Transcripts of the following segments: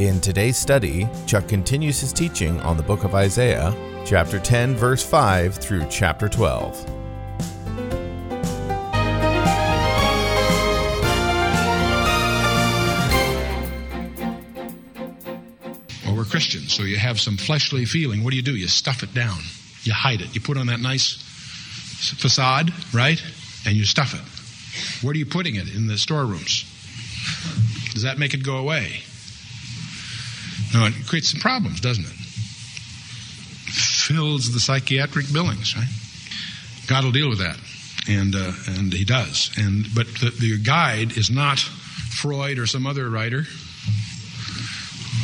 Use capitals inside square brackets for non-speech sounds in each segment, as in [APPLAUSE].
In today's study, Chuck continues his teaching on the book of Isaiah, chapter 10, verse 5 through chapter 12. Well, we're Christians, so you have some fleshly feeling. What do you do? You stuff it down. You hide it. You put on that nice facade, right? And you stuff it. Where are you putting it? In the storerooms. Does that make it go away? No, it creates some problems, doesn't it? Fills the psychiatric billings, right? God will deal with that, and uh, and He does. And but the, the guide is not Freud or some other writer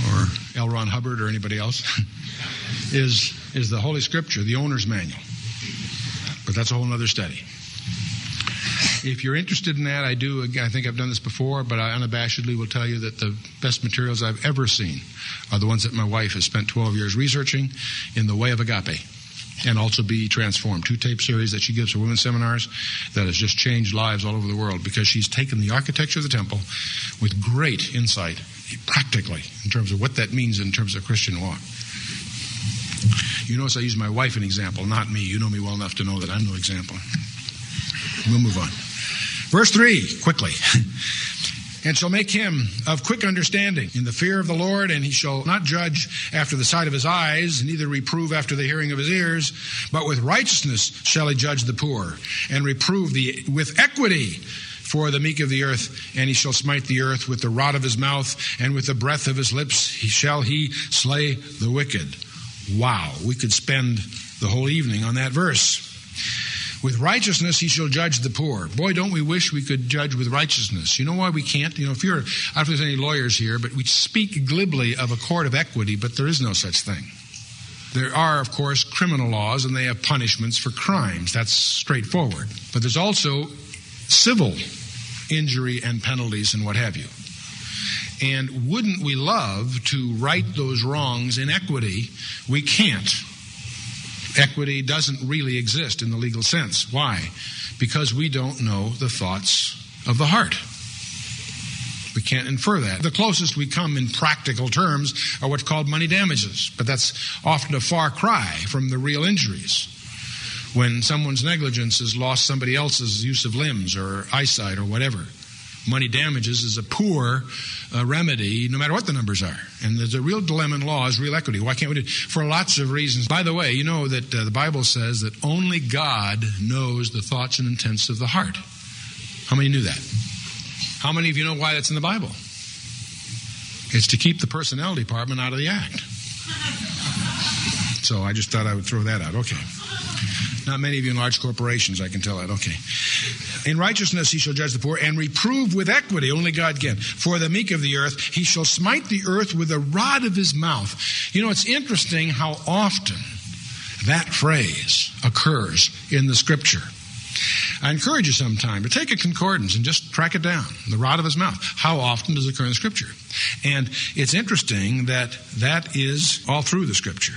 or L. Ron Hubbard or anybody else, [LAUGHS] is, is the Holy Scripture, the owner's manual. But that's a whole other study. If you're interested in that, I do. I think I've done this before, but I unabashedly will tell you that the best materials I've ever seen are the ones that my wife has spent 12 years researching in the way of agape and also be transformed. Two tape series that she gives for women's seminars that has just changed lives all over the world because she's taken the architecture of the temple with great insight practically in terms of what that means in terms of Christian walk. You notice I use my wife an example, not me. You know me well enough to know that I'm no example. We'll move on. Verse 3, quickly. and shall make him of quick understanding in the fear of the Lord, and he shall not judge after the sight of his eyes, neither reprove after the hearing of his ears, but with righteousness shall he judge the poor, and reprove the with equity for the meek of the earth, and he shall smite the earth with the rod of his mouth, and with the breath of his lips he shall he slay the wicked. Wow, we could spend the whole evening on that verse. With righteousness he shall judge the poor. Boy, don't we wish we could judge with righteousness. You know why we can't? You know, if you're, I don't know if there's any lawyers here, but we speak glibly of a court of equity, but there is no such thing. There are, of course, criminal laws and they have punishments for crimes. That's straightforward. But there's also civil injury and penalties and what have you. And wouldn't we love to right those wrongs in equity? We can't. Equity doesn't really exist in the legal sense. Why? Because we don't know the thoughts of the heart. We can't infer that. The closest we come in practical terms are what's called money damages, but that's often a far cry from the real injuries when someone's negligence has lost somebody else's use of limbs or eyesight or whatever. Money damages is a poor uh, remedy, no matter what the numbers are. And there's a real dilemma in law is real equity. Why can't we do it? For lots of reasons. By the way, you know that uh, the Bible says that only God knows the thoughts and intents of the heart. How many knew that? How many of you know why that's in the Bible? It's to keep the personnel department out of the act. [LAUGHS] So I just thought I would throw that out. Okay. Not many of you in large corporations, I can tell that. Okay. In righteousness he shall judge the poor and reprove with equity. Only God can. For the meek of the earth, he shall smite the earth with the rod of his mouth. You know, it's interesting how often that phrase occurs in the scripture. I encourage you sometime to take a concordance and just track it down. The rod of his mouth. How often does it occur in the scripture? And it's interesting that that is all through the scripture.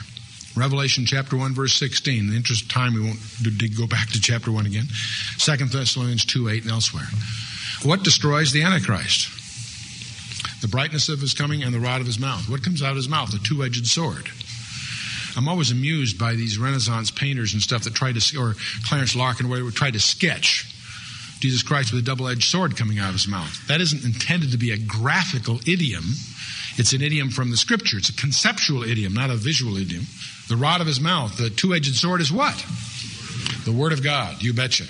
Revelation chapter 1, verse 16. In the interest of time, we won't go back to chapter 1 again. Second Thessalonians 2, 8, and elsewhere. What destroys the Antichrist? The brightness of his coming and the rod of his mouth. What comes out of his mouth? A two edged sword. I'm always amused by these Renaissance painters and stuff that try to, or Clarence Larkin, where they try to sketch Jesus Christ with a double edged sword coming out of his mouth. That isn't intended to be a graphical idiom. It's an idiom from the scripture. It's a conceptual idiom, not a visual idiom. The rod of his mouth, the two edged sword, is what? The word of God, you betcha.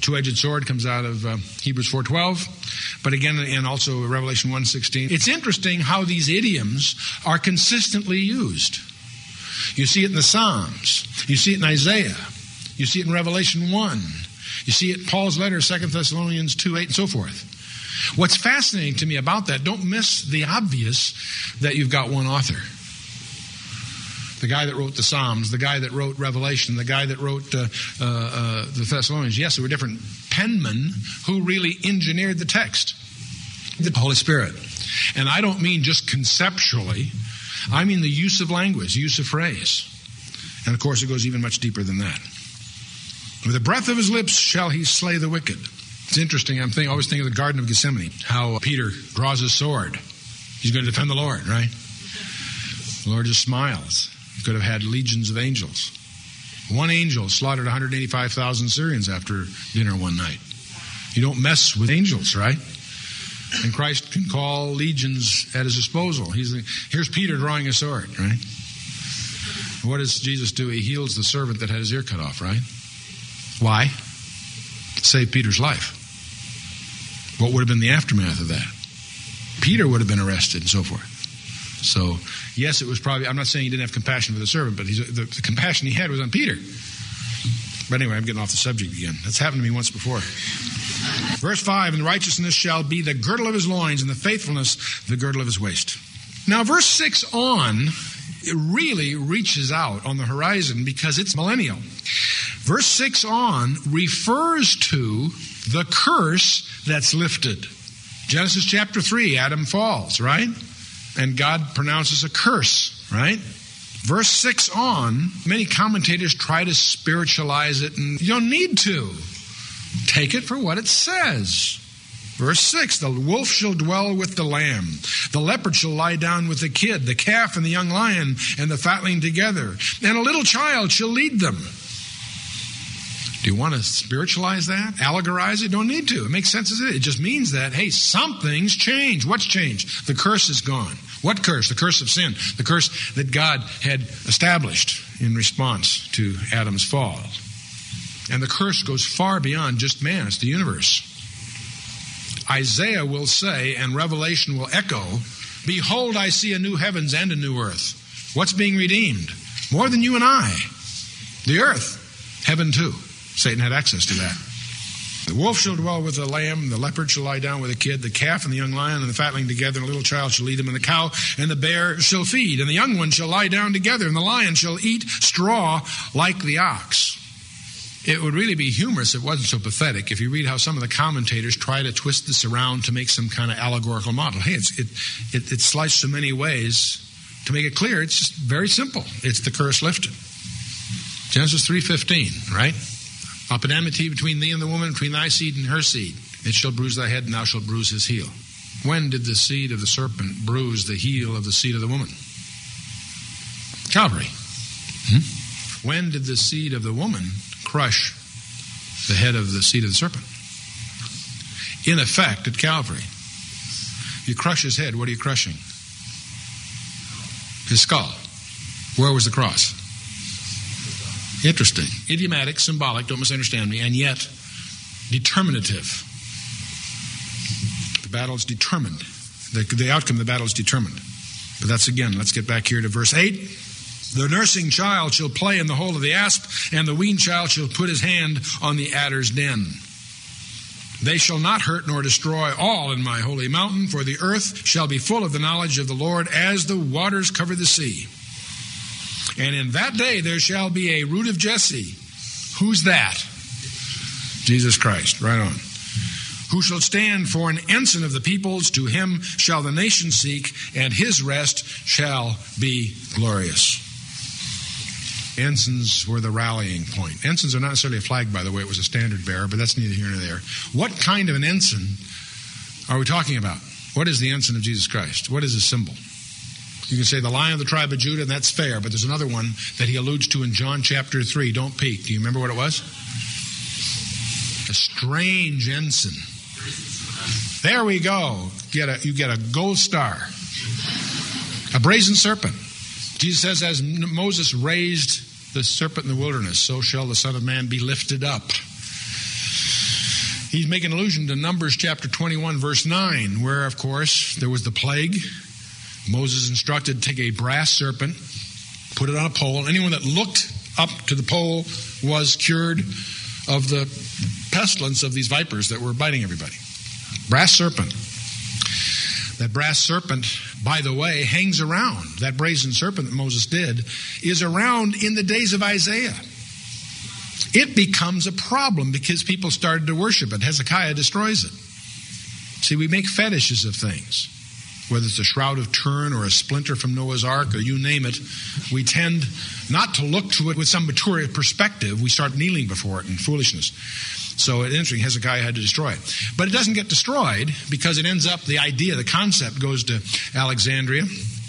Two edged sword comes out of uh, Hebrews 4.12, but again, and also Revelation 1.16. It's interesting how these idioms are consistently used. You see it in the Psalms. You see it in Isaiah. You see it in Revelation 1. You see it in Paul's letter, 2 Thessalonians 2, 8, and so forth. What's fascinating to me about that, don't miss the obvious that you've got one author. The guy that wrote the Psalms, the guy that wrote Revelation, the guy that wrote uh, uh, uh, the Thessalonians. Yes, there were different penmen who really engineered the text. The Holy Spirit. And I don't mean just conceptually, I mean the use of language, use of phrase. And of course, it goes even much deeper than that. With the breath of his lips shall he slay the wicked. It's interesting. I'm always thinking of the Garden of Gethsemane, how Peter draws his sword. He's going to defend the Lord, right? The Lord just smiles. Could have had legions of angels. One angel slaughtered 185,000 Syrians after dinner one night. You don't mess with angels, right? And Christ can call legions at his disposal. He's here's Peter drawing a sword, right? What does Jesus do? He heals the servant that had his ear cut off, right? Why? Save Peter's life. What would have been the aftermath of that? Peter would have been arrested and so forth. So, yes, it was probably, I'm not saying he didn't have compassion for the servant, but the, the compassion he had was on Peter. But anyway, I'm getting off the subject again. That's happened to me once before. Verse 5 And righteousness shall be the girdle of his loins, and the faithfulness the girdle of his waist. Now, verse 6 on, it really reaches out on the horizon because it's millennial. Verse 6 on refers to the curse that's lifted. Genesis chapter 3, Adam falls, right? And God pronounces a curse, right? Verse 6 on, many commentators try to spiritualize it, and you don't need to. Take it for what it says. Verse 6 The wolf shall dwell with the lamb, the leopard shall lie down with the kid, the calf and the young lion and the fatling together, and a little child shall lead them. Do you want to spiritualize that? Allegorize it? Don't need to. It makes sense as it. It just means that, hey, something's changed. What's changed? The curse is gone. What curse? The curse of sin. The curse that God had established in response to Adam's fall. And the curse goes far beyond just man, it's the universe. Isaiah will say, and Revelation will echo, Behold, I see a new heavens and a new earth. What's being redeemed? More than you and I. The earth. Heaven too. Satan had access to that. The wolf shall dwell with the lamb, the leopard shall lie down with the kid, the calf and the young lion and the fatling together, and a little child shall lead them, and the cow and the bear shall feed, and the young one shall lie down together, and the lion shall eat straw like the ox. It would really be humorous if it wasn't so pathetic if you read how some of the commentators try to twist this around to make some kind of allegorical model. Hey, it's, it, it, it's sliced so many ways. To make it clear, it's just very simple. It's the curse lifted. Genesis 3.15, right? An enmity between thee and the woman, between thy seed and her seed. It shall bruise thy head, and thou shalt bruise his heel. When did the seed of the serpent bruise the heel of the seed of the woman? Calvary. Hmm? When did the seed of the woman crush the head of the seed of the serpent? In effect, at Calvary. You crush his head, what are you crushing? His skull. Where was the cross? Interesting. Idiomatic, symbolic, don't misunderstand me, and yet determinative. The battle is determined. The, the outcome of the battle is determined. But that's again, let's get back here to verse 8. The nursing child shall play in the hole of the asp, and the weaned child shall put his hand on the adder's den. They shall not hurt nor destroy all in my holy mountain, for the earth shall be full of the knowledge of the Lord as the waters cover the sea. And in that day there shall be a root of Jesse. Who's that? Jesus Christ. Right on. Who shall stand for an ensign of the peoples? To him shall the nation seek, and his rest shall be glorious. Ensigns were the rallying point. Ensigns are not necessarily a flag, by the way. It was a standard bearer, but that's neither here nor there. What kind of an ensign are we talking about? What is the ensign of Jesus Christ? What is his symbol? You can say the lion of the tribe of Judah, and that's fair, but there's another one that he alludes to in John chapter 3. Don't peek. Do you remember what it was? A strange ensign. There we go. Get a, you get a gold star. A brazen serpent. Jesus says, as Moses raised the serpent in the wilderness, so shall the Son of Man be lifted up. He's making allusion to Numbers chapter 21, verse 9, where, of course, there was the plague Moses instructed to take a brass serpent, put it on a pole. Anyone that looked up to the pole was cured of the pestilence of these vipers that were biting everybody. Brass serpent. That brass serpent by the way, hangs around. That brazen serpent that Moses did is around in the days of Isaiah. It becomes a problem because people started to worship it. Hezekiah destroys it. See, we make fetishes of things whether it's a shroud of Turin or a splinter from Noah's Ark or you name it, we tend not to look to it with some mature perspective. We start kneeling before it in foolishness. So it's interesting, Hezekiah had to destroy it. But it doesn't get destroyed because it ends up, the idea, the concept goes to Alexandria.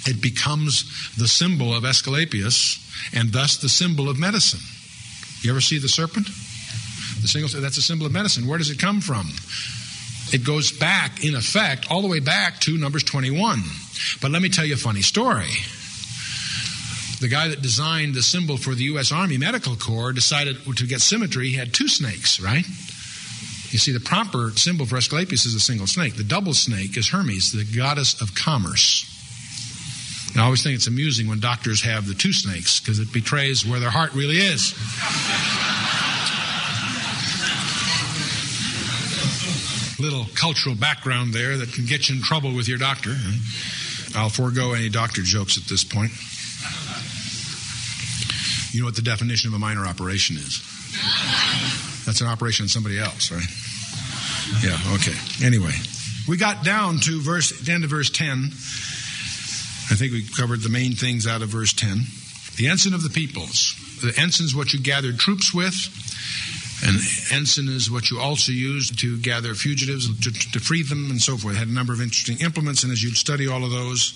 It becomes the symbol of Asclepius and thus the symbol of medicine. You ever see the serpent? The single, that's a symbol of medicine. Where does it come from? It goes back, in effect, all the way back to Numbers 21. But let me tell you a funny story. The guy that designed the symbol for the U.S. Army Medical Corps decided to get symmetry, he had two snakes, right? You see, the proper symbol for Asclepius is a single snake. The double snake is Hermes, the goddess of commerce. I always think it's amusing when doctors have the two snakes because it betrays where their heart really is. Little cultural background there that can get you in trouble with your doctor. I'll forego any doctor jokes at this point. You know what the definition of a minor operation is? That's an operation on somebody else, right? Yeah, okay. Anyway, we got down to verse, end of verse 10. I think we covered the main things out of verse 10. The ensign of the peoples. The ensign is what you gathered troops with. And ensign is what you also use to gather fugitives, to, to, free them, and so forth. It had a number of interesting implements, and as you'd study all of those,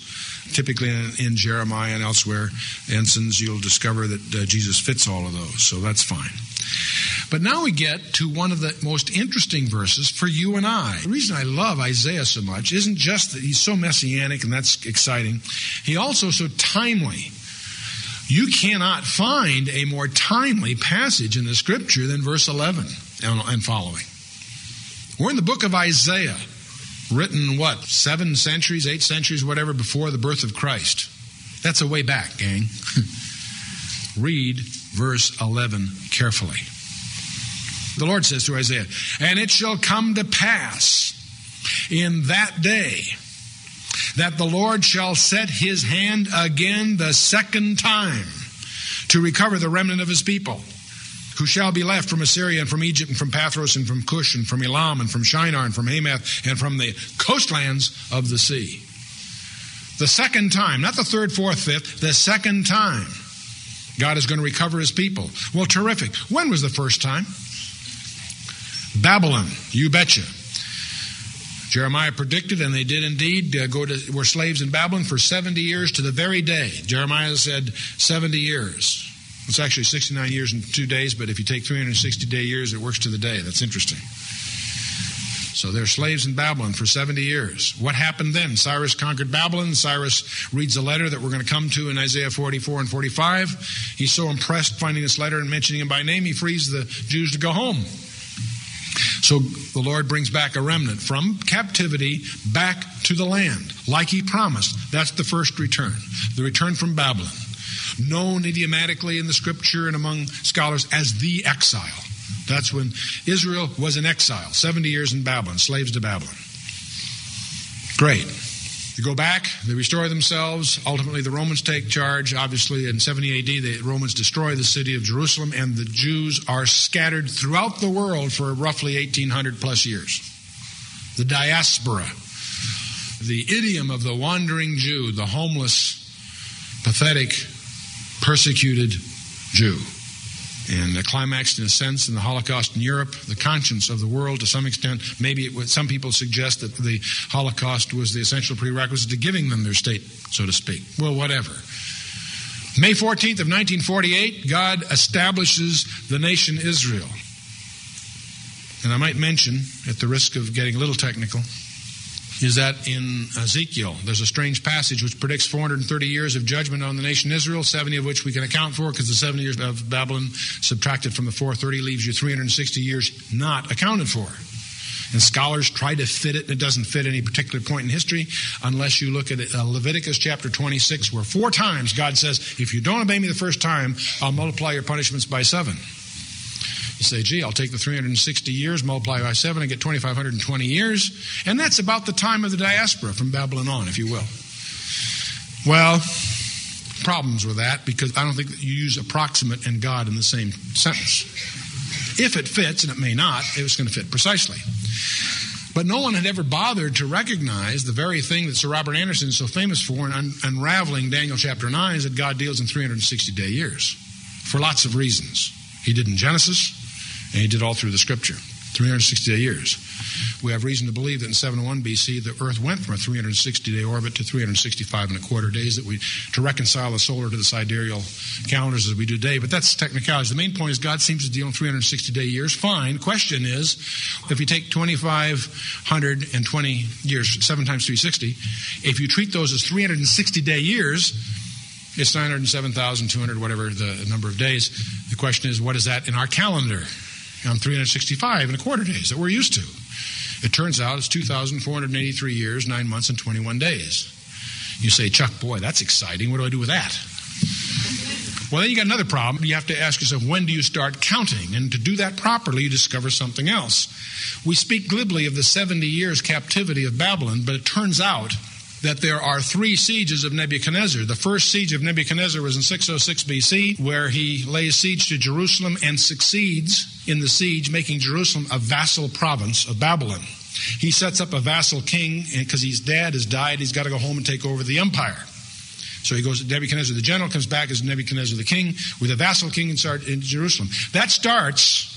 typically in, in Jeremiah and elsewhere, ensigns, you'll discover that uh, Jesus fits all of those, so that's fine. But now we get to one of the most interesting verses for you and I. The reason I love Isaiah so much isn't just that he's so messianic and that's exciting, he also so timely. You cannot find a more timely passage in the scripture than verse 11 and following. We're in the book of Isaiah, written what, seven centuries, eight centuries, whatever, before the birth of Christ. That's a way back, gang. [LAUGHS] Read verse 11 carefully. The Lord says to Isaiah, And it shall come to pass in that day that the Lord shall set his hand again the second time to recover the remnant of his people, who shall be left from Assyria and from Egypt and from Pathros and from Cush and from Elam and from Shinar and from Hamath and from the coastlands of the sea. The second time, not the third, fourth, fifth, the second time, God is going to recover his people. Well, terrific. When was the first time? Babylon, you betcha. Jeremiah predicted, and they did indeed uh, go to were slaves in Babylon for 70 years to the very day. Jeremiah said 70 years. It's actually 69 years and two days, but if you take 360 day years, it works to the day. That's interesting. So they're slaves in Babylon for 70 years. What happened then? Cyrus conquered Babylon. Cyrus reads a letter that we're going to come to in Isaiah 44 and 45. He's so impressed finding this letter and mentioning him by name, he frees the Jews to go home. So the Lord brings back a remnant from captivity back to the land, like He promised. That's the first return, the return from Babylon, known idiomatically in the scripture and among scholars as the exile. That's when Israel was in exile, 70 years in Babylon, slaves to Babylon. Great. They go back, they restore themselves. Ultimately, the Romans take charge. Obviously, in 70 AD, the Romans destroy the city of Jerusalem, and the Jews are scattered throughout the world for roughly 1800 plus years. The diaspora, the idiom of the wandering Jew, the homeless, pathetic, persecuted Jew and the climaxed in a sense in the Holocaust in Europe, the conscience of the world to some extent. Maybe it, some people suggest that the Holocaust was the essential prerequisite to giving them their state, so to speak. Well, whatever. May 14th of 1948, God establishes the nation Israel. And I might mention, at the risk of getting a little technical, is that in Ezekiel, there's a strange passage which predicts 430 years of judgment on the nation Israel, 70 of which we can account for because the 70 years of Babylon subtracted from the 430 leaves you 360 years not accounted for. And scholars try to fit it, and it doesn't fit any particular point in history unless you look at uh, Leviticus chapter 26, where four times God says, If you don't obey me the first time, I'll multiply your punishments by seven. You say, gee, I'll take the 360 years, multiply by 7, and get 2,520 years. And that's about the time of the diaspora from Babylon on, if you will. Well, problems with that because I don't think that you use approximate and God in the same sentence. If it fits, and it may not, it was going to fit precisely. But no one had ever bothered to recognize the very thing that Sir Robert Anderson is so famous for in un- unraveling Daniel chapter 9 is that God deals in 360 day years for lots of reasons. He did in Genesis, and he did all through the scripture. 360 day years. We have reason to believe that in 701 BC, the Earth went from a 360 day orbit to 365 and a quarter days that we to reconcile the solar to the sidereal calendars as we do today. But that's technicalities. The main point is God seems to deal in 360 day years. Fine. Question is, if you take 2,520 years, seven times 360, if you treat those as 360 day years, it's 907,200, whatever the number of days. The question is, what is that in our calendar? On 365 and a quarter days that we're used to. It turns out it's 2,483 years, 9 months, and 21 days. You say, Chuck, boy, that's exciting. What do I do with that? Well, then you got another problem. You have to ask yourself, when do you start counting? And to do that properly, you discover something else. We speak glibly of the 70 years captivity of Babylon, but it turns out that there are three sieges of Nebuchadnezzar. The first siege of Nebuchadnezzar was in 606 BC, where he lays siege to Jerusalem and succeeds in the siege, making Jerusalem a vassal province of Babylon. He sets up a vassal king eh, because his dad has died. He's got to go home and take over the empire. So he goes to Nebuchadnezzar the general, comes back as Nebuchadnezzar the king with a vassal king in Jerusalem. That starts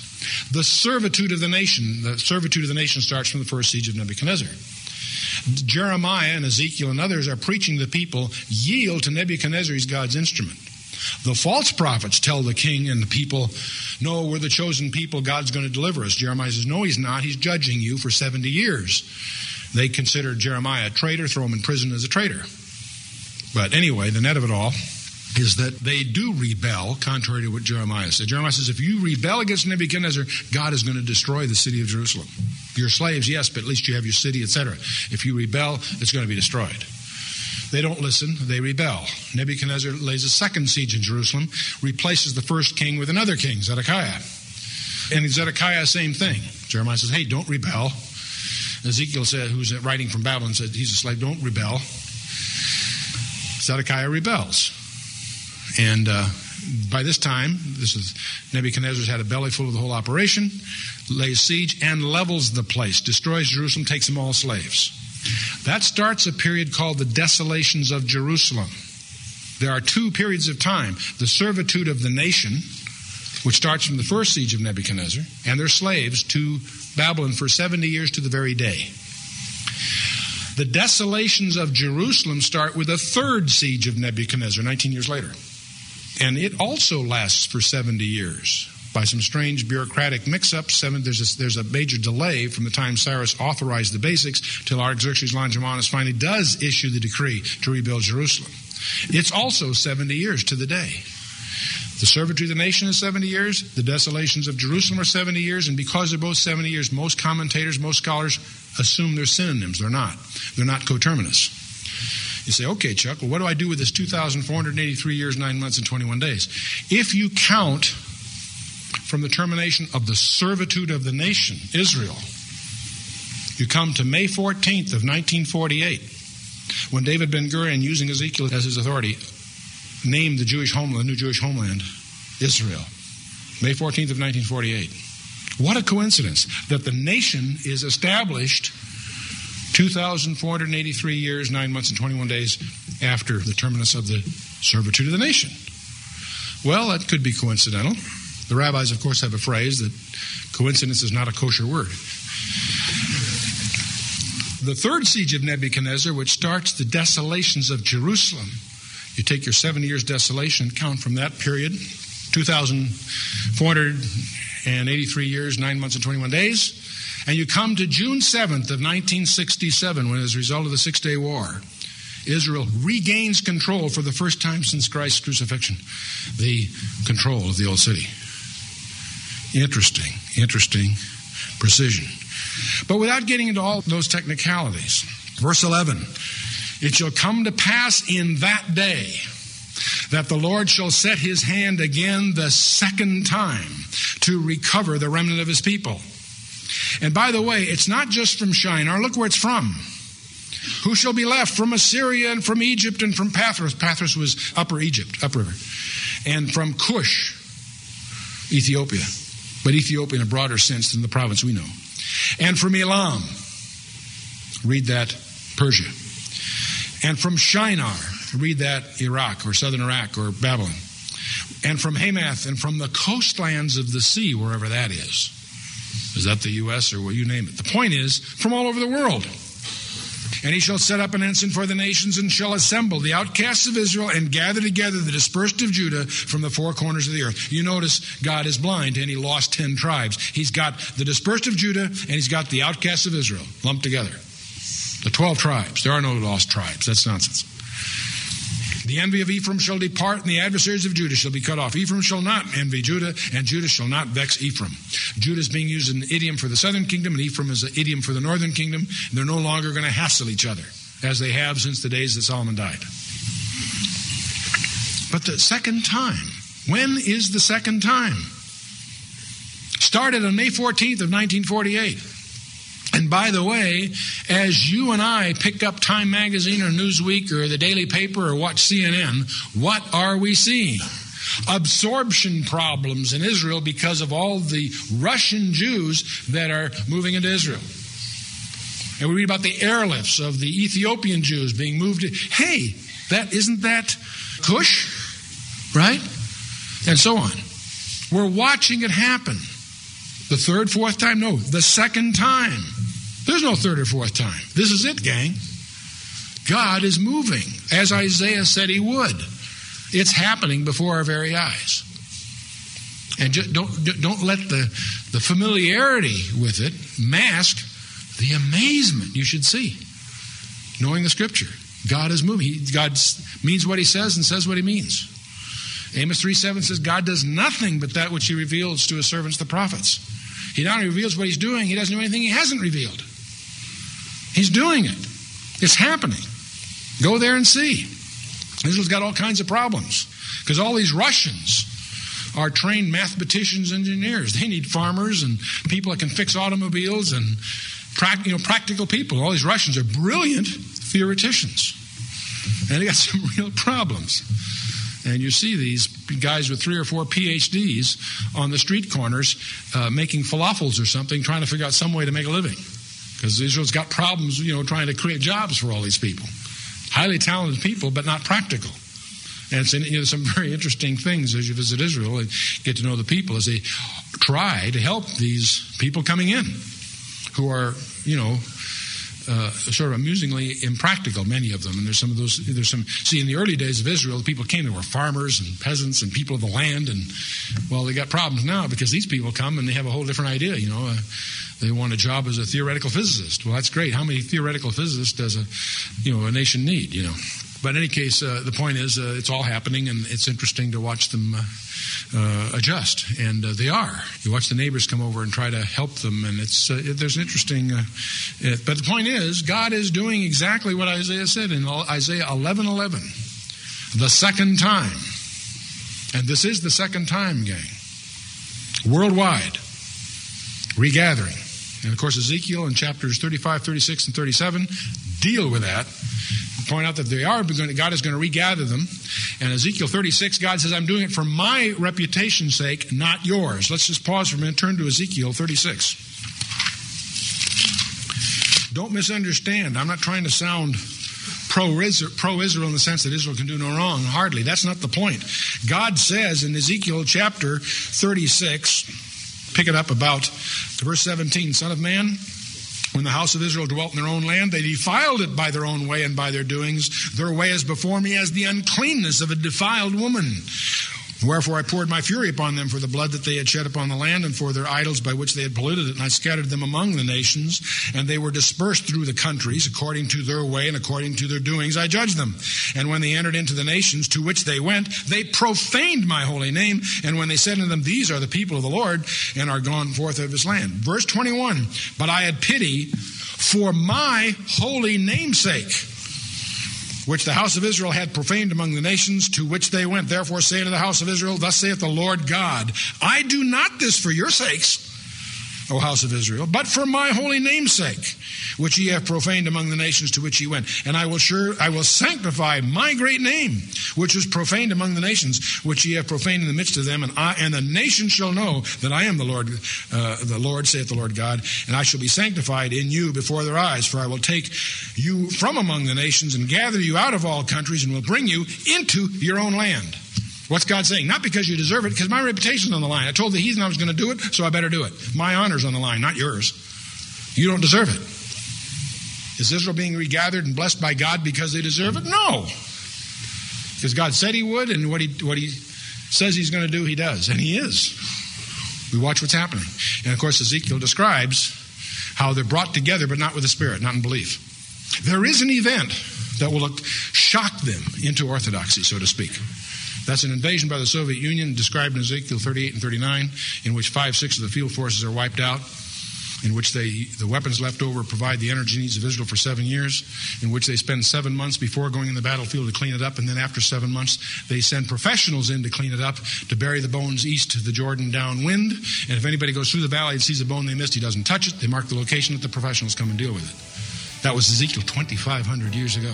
the servitude of the nation. The servitude of the nation starts from the first siege of Nebuchadnezzar. Jeremiah and Ezekiel and others are preaching the people yield to Nebuchadnezzar as God's instrument. The false prophets tell the king and the people, No, we're the chosen people. God's going to deliver us. Jeremiah says, No, he's not. He's judging you for 70 years. They consider Jeremiah a traitor, throw him in prison as a traitor. But anyway, the net of it all is that they do rebel, contrary to what Jeremiah said. Jeremiah says, if you rebel against Nebuchadnezzar, God is going to destroy the city of Jerusalem. Your slaves, yes, but at least you have your city, etc. If you rebel, it's going to be destroyed. They don't listen, they rebel. Nebuchadnezzar lays a second siege in Jerusalem, replaces the first king with another king, Zedekiah. And Zedekiah, same thing. Jeremiah says, hey, don't rebel. Ezekiel said, who's writing from Babylon, said, he's a slave, don't rebel. Zedekiah rebels. And uh, by this time, this is Nebuchadnezzar's had a belly full of the whole operation, lays siege and levels the place, destroys Jerusalem, takes them all slaves. That starts a period called the desolations of Jerusalem. There are two periods of time the servitude of the nation, which starts from the first siege of Nebuchadnezzar, and their slaves to Babylon for 70 years to the very day. The desolations of Jerusalem start with a third siege of Nebuchadnezzar, 19 years later. And it also lasts for 70 years. By some strange bureaucratic mix ups, there's, there's a major delay from the time Cyrus authorized the basics till Artaxerxes Longimanus finally does issue the decree to rebuild Jerusalem. It's also 70 years to the day. The servitude of the nation is 70 years. The desolations of Jerusalem are 70 years. And because they're both 70 years, most commentators, most scholars assume they're synonyms. They're not. They're not coterminous. You say, okay, Chuck, well, what do I do with this 2,483 years, 9 months, and 21 days? If you count from the termination of the servitude of the nation, Israel, you come to May 14th of 1948, when David Ben Gurion, using Ezekiel as his authority, named the Jewish homeland, new Jewish homeland, Israel. May 14th of 1948. What a coincidence that the nation is established 2,483 years, 9 months, and 21 days after the terminus of the servitude of the nation. Well, that could be coincidental. The rabbis, of course, have a phrase that coincidence is not a kosher word. The third siege of Nebuchadnezzar, which starts the desolations of Jerusalem, you take your seven years desolation, count from that period, 2,483 years, 9 months, and 21 days, and you come to June 7th of 1967, when, as a result of the Six Day War, Israel regains control for the first time since Christ's crucifixion, the control of the old city. Interesting, interesting precision. But without getting into all those technicalities, verse 11 it shall come to pass in that day that the Lord shall set his hand again the second time to recover the remnant of his people and by the way, it's not just from Shinar. Look where it's from. Who shall be left from Assyria and from Egypt and from Pathros? Pathros was upper Egypt, upriver. And from Cush, Ethiopia. But Ethiopia in a broader sense than the province we know. And from Elam, read that Persia. And from Shinar, read that Iraq or southern Iraq or Babylon. And from Hamath and from the coastlands of the sea, wherever that is. Is that the U.S. or what you name it? The point is, from all over the world. And he shall set up an ensign for the nations and shall assemble the outcasts of Israel and gather together the dispersed of Judah from the four corners of the earth. You notice God is blind and he lost ten tribes. He's got the dispersed of Judah and he's got the outcasts of Israel lumped together. The 12 tribes. There are no lost tribes. That's nonsense. The envy of Ephraim shall depart, and the adversaries of Judah shall be cut off. Ephraim shall not envy Judah, and Judah shall not vex Ephraim. Judah is being used as an idiom for the southern kingdom, and Ephraim is an idiom for the northern kingdom. they're no longer going to hassle each other, as they have since the days that Solomon died. But the second time, when is the second time? Started on May 14th of 1948. And by the way, as you and I pick up Time Magazine or Newsweek or the Daily Paper or watch CNN, what are we seeing? Absorption problems in Israel because of all the Russian Jews that are moving into Israel. And we read about the airlifts of the Ethiopian Jews being moved. To, hey, that isn't that Cush, right? And so on. We're watching it happen. The third, fourth time? No, the second time. There's no third or fourth time. This is it, gang. God is moving, as Isaiah said he would. It's happening before our very eyes. And just don't, don't let the, the familiarity with it mask the amazement you should see, knowing the Scripture. God is moving. God means what he says and says what he means. Amos 3 7 says, God does nothing but that which he reveals to his servants, the prophets. He not only reveals what he's doing, he doesn't do anything he hasn't revealed. He's doing it. It's happening. Go there and see. Israel's got all kinds of problems because all these Russians are trained mathematicians, engineers. They need farmers and people that can fix automobiles and you know, practical people. All these Russians are brilliant theoreticians. And they got [LAUGHS] some real problems. And you see these guys with three or four PhDs on the street corners uh, making falafels or something, trying to figure out some way to make a living because Israel's got problems, you know, trying to create jobs for all these people. Highly talented people, but not practical. And it's you know, some [LAUGHS] very interesting things as you visit Israel and get to know the people as they try to help these people coming in who are, you know, uh, sort of amusingly impractical, many of them. And there's some of those, there's some, see, in the early days of Israel, the people came, there were farmers and peasants and people of the land. And, well, they got problems now because these people come and they have a whole different idea, you know. Uh, they want a job as a theoretical physicist. Well, that's great. How many theoretical physicists does a, you know, a nation need? You know. But in any case, uh, the point is, uh, it's all happening, and it's interesting to watch them uh, uh adjust, and uh, they are. You watch the neighbors come over and try to help them, and it's uh, it, there's an interesting. It, but the point is, God is doing exactly what Isaiah said in Isaiah 11:11, the second time, and this is the second time, gang, worldwide, regathering. And of course, Ezekiel in chapters 35, 36, and 37 deal with that. Point out that they are going to, God is going to regather them. And Ezekiel 36, God says, I'm doing it for my reputation's sake, not yours. Let's just pause for a minute, turn to Ezekiel 36. Don't misunderstand. I'm not trying to sound pro Israel in the sense that Israel can do no wrong. Hardly. That's not the point. God says in Ezekiel chapter 36, pick it up about verse 17, Son of man, when the house of Israel dwelt in their own land, they defiled it by their own way and by their doings. Their way is before me as the uncleanness of a defiled woman. Wherefore I poured my fury upon them for the blood that they had shed upon the land and for their idols by which they had polluted it. And I scattered them among the nations, and they were dispersed through the countries according to their way and according to their doings. I judged them. And when they entered into the nations to which they went, they profaned my holy name. And when they said unto them, These are the people of the Lord, and are gone forth of his land. Verse 21 But I had pity for my holy namesake which the house of Israel had profaned among the nations to which they went. Therefore say to the house of Israel, Thus saith the Lord God, I do not this for your sakes, O house of Israel, but for my holy name's sake, which ye have profaned among the nations to which ye went. And I will sure I will sanctify my great name, which is profaned among the nations, which ye have profaned in the midst of them, and I and the nation shall know that I am the Lord, uh, the Lord, saith the Lord God, and I shall be sanctified in you before their eyes, for I will take you from among the nations and gather you out of all countries, and will bring you into your own land. What's God saying? Not because you deserve it, because my reputation's on the line. I told the heathen I was going to do it, so I better do it. My honor's on the line, not yours. You don't deserve it. Is Israel being regathered and blessed by God because they deserve it? No. Because God said he would, and what he, what he says he's going to do, he does. And he is. We watch what's happening. And of course, Ezekiel describes how they're brought together, but not with the Spirit, not in belief. There is an event that will shock them into orthodoxy, so to speak. That's an invasion by the Soviet Union described in Ezekiel 38 and 39, in which five sixths of the field forces are wiped out, in which they, the weapons left over provide the energy needs of Israel for seven years, in which they spend seven months before going in the battlefield to clean it up, and then after seven months, they send professionals in to clean it up, to bury the bones east of the Jordan downwind. And if anybody goes through the valley and sees a bone they missed, he doesn't touch it. They mark the location that the professionals come and deal with it. That was Ezekiel 2,500 years ago.